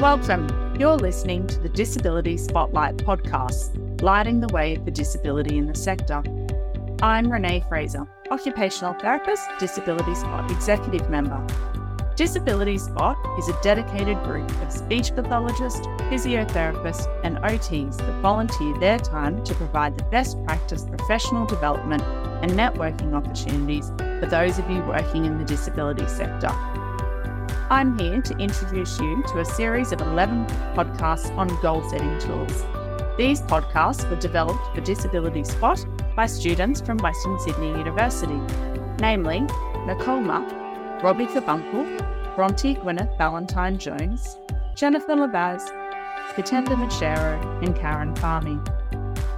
Welcome. You're listening to the Disability Spotlight podcast, lighting the way for disability in the sector. I'm Renee Fraser, occupational therapist, Disability Spot executive member. Disability Spot is a dedicated group of speech pathologists, physiotherapists, and OTs that volunteer their time to provide the best practice professional development and networking opportunities for those of you working in the disability sector. I'm here to introduce you to a series of 11 podcasts on goal setting tools. These podcasts were developed for Disability Spot by students from Western Sydney University, namely Nicole Muck, Robbie Carbuncle, Bronte Gwyneth Valentine Jones, Jennifer Livas, Katenda Machero, and Karen Fahmy.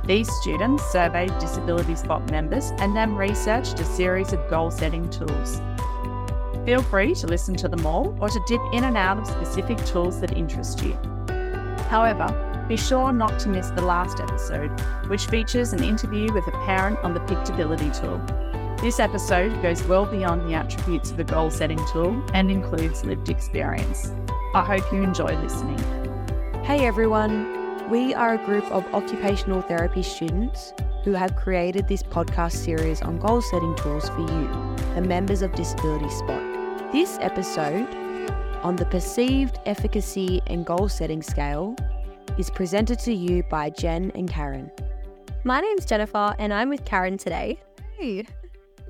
These students surveyed Disability Spot members and then researched a series of goal setting tools. Feel free to listen to them all or to dip in and out of specific tools that interest you. However, be sure not to miss the last episode, which features an interview with a parent on the Pictability tool. This episode goes well beyond the attributes of a goal setting tool and includes lived experience. I hope you enjoy listening. Hey everyone, we are a group of occupational therapy students who have created this podcast series on goal setting tools for you, the members of Disability Spot. This episode on the perceived efficacy and goal setting scale is presented to you by Jen and Karen. My name's Jennifer, and I'm with Karen today. Hey.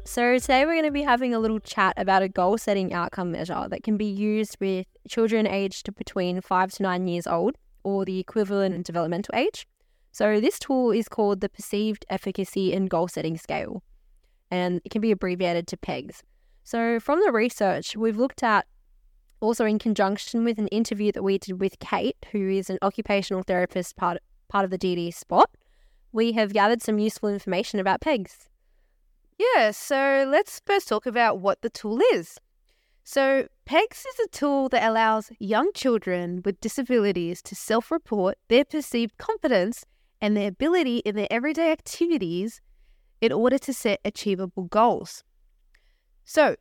So, today we're going to be having a little chat about a goal setting outcome measure that can be used with children aged between five to nine years old or the equivalent developmental age. So, this tool is called the Perceived Efficacy and Goal Setting Scale, and it can be abbreviated to PEGS. So, from the research, we've looked at also in conjunction with an interview that we did with Kate, who is an occupational therapist part, part of the DD spot, we have gathered some useful information about PEGS. Yeah, so let's first talk about what the tool is. So, PEGS is a tool that allows young children with disabilities to self report their perceived competence and their ability in their everyday activities in order to set achievable goals. So,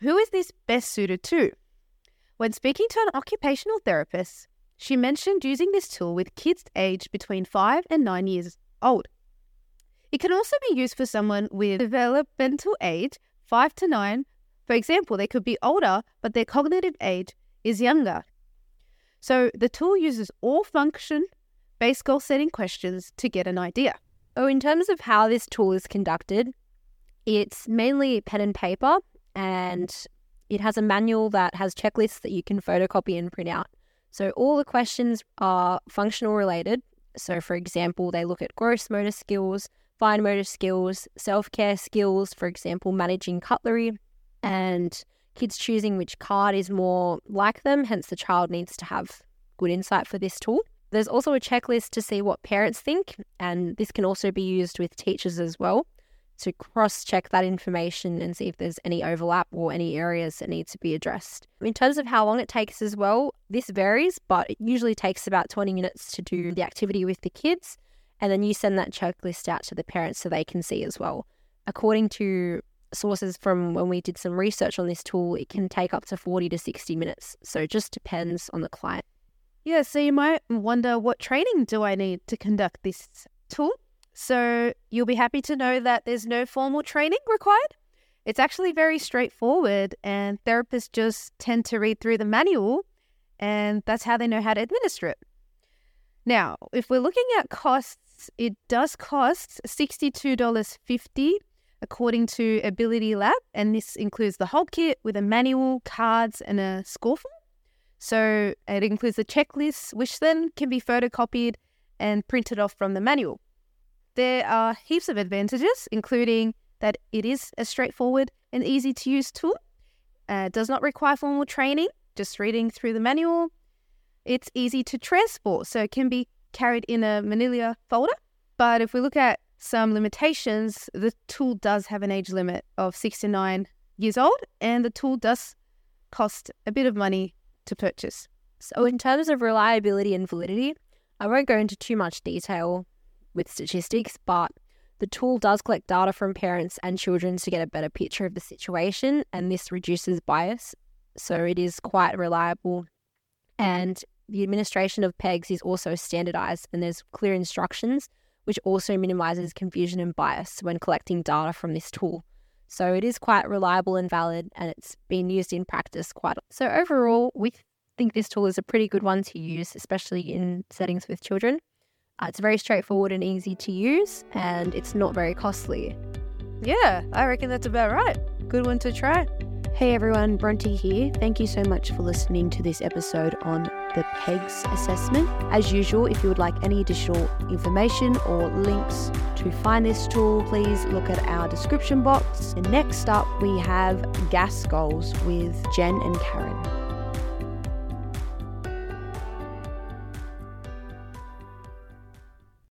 who is this best suited to? When speaking to an occupational therapist, she mentioned using this tool with kids aged between 5 and 9 years old. It can also be used for someone with developmental age 5 to 9. For example, they could be older, but their cognitive age is younger. So the tool uses all function based goal setting questions to get an idea. Oh, in terms of how this tool is conducted, it's mainly pen and paper, and mm. it has a manual that has checklists that you can photocopy and print out. So all the questions are functional related. So, for example, they look at gross motor skills, fine motor skills, self care skills, for example, managing cutlery, and kids choosing which card is more like them. Hence, the child needs to have good insight for this tool. There's also a checklist to see what parents think, and this can also be used with teachers as well to cross check that information and see if there's any overlap or any areas that need to be addressed. In terms of how long it takes as well, this varies, but it usually takes about 20 minutes to do the activity with the kids. And then you send that checklist out to the parents so they can see as well. According to sources from when we did some research on this tool, it can take up to 40 to 60 minutes. So it just depends on the client. Yeah, so you might wonder what training do I need to conduct this tool? So you'll be happy to know that there's no formal training required. It's actually very straightforward, and therapists just tend to read through the manual, and that's how they know how to administer it. Now, if we're looking at costs, it does cost $62.50 according to Ability Lab, and this includes the whole kit with a manual, cards, and a score form. So it includes the checklist, which then can be photocopied and printed off from the manual. There are heaps of advantages, including that it is a straightforward and easy to use tool. Uh, does not require formal training, just reading through the manual. It's easy to transport, so it can be carried in a manila folder. But if we look at some limitations, the tool does have an age limit of 69 years old, and the tool does cost a bit of money to purchase. So, in terms of reliability and validity, I won't go into too much detail with statistics, but the tool does collect data from parents and children to get a better picture of the situation, and this reduces bias. So it is quite reliable. And the administration of PEGs is also standardized and there's clear instructions, which also minimizes confusion and bias when collecting data from this tool. So it is quite reliable and valid, and it's been used in practice quite. So overall, we think this tool is a pretty good one to use, especially in settings with children. Uh, it's very straightforward and easy to use, and it's not very costly. Yeah, I reckon that's about right. Good one to try. Hey everyone, Bronte here. Thank you so much for listening to this episode on the PEGS assessment. As usual, if you would like any additional information or links to find this tool, please look at our description box. And next up, we have GAS goals with Jen and Karen.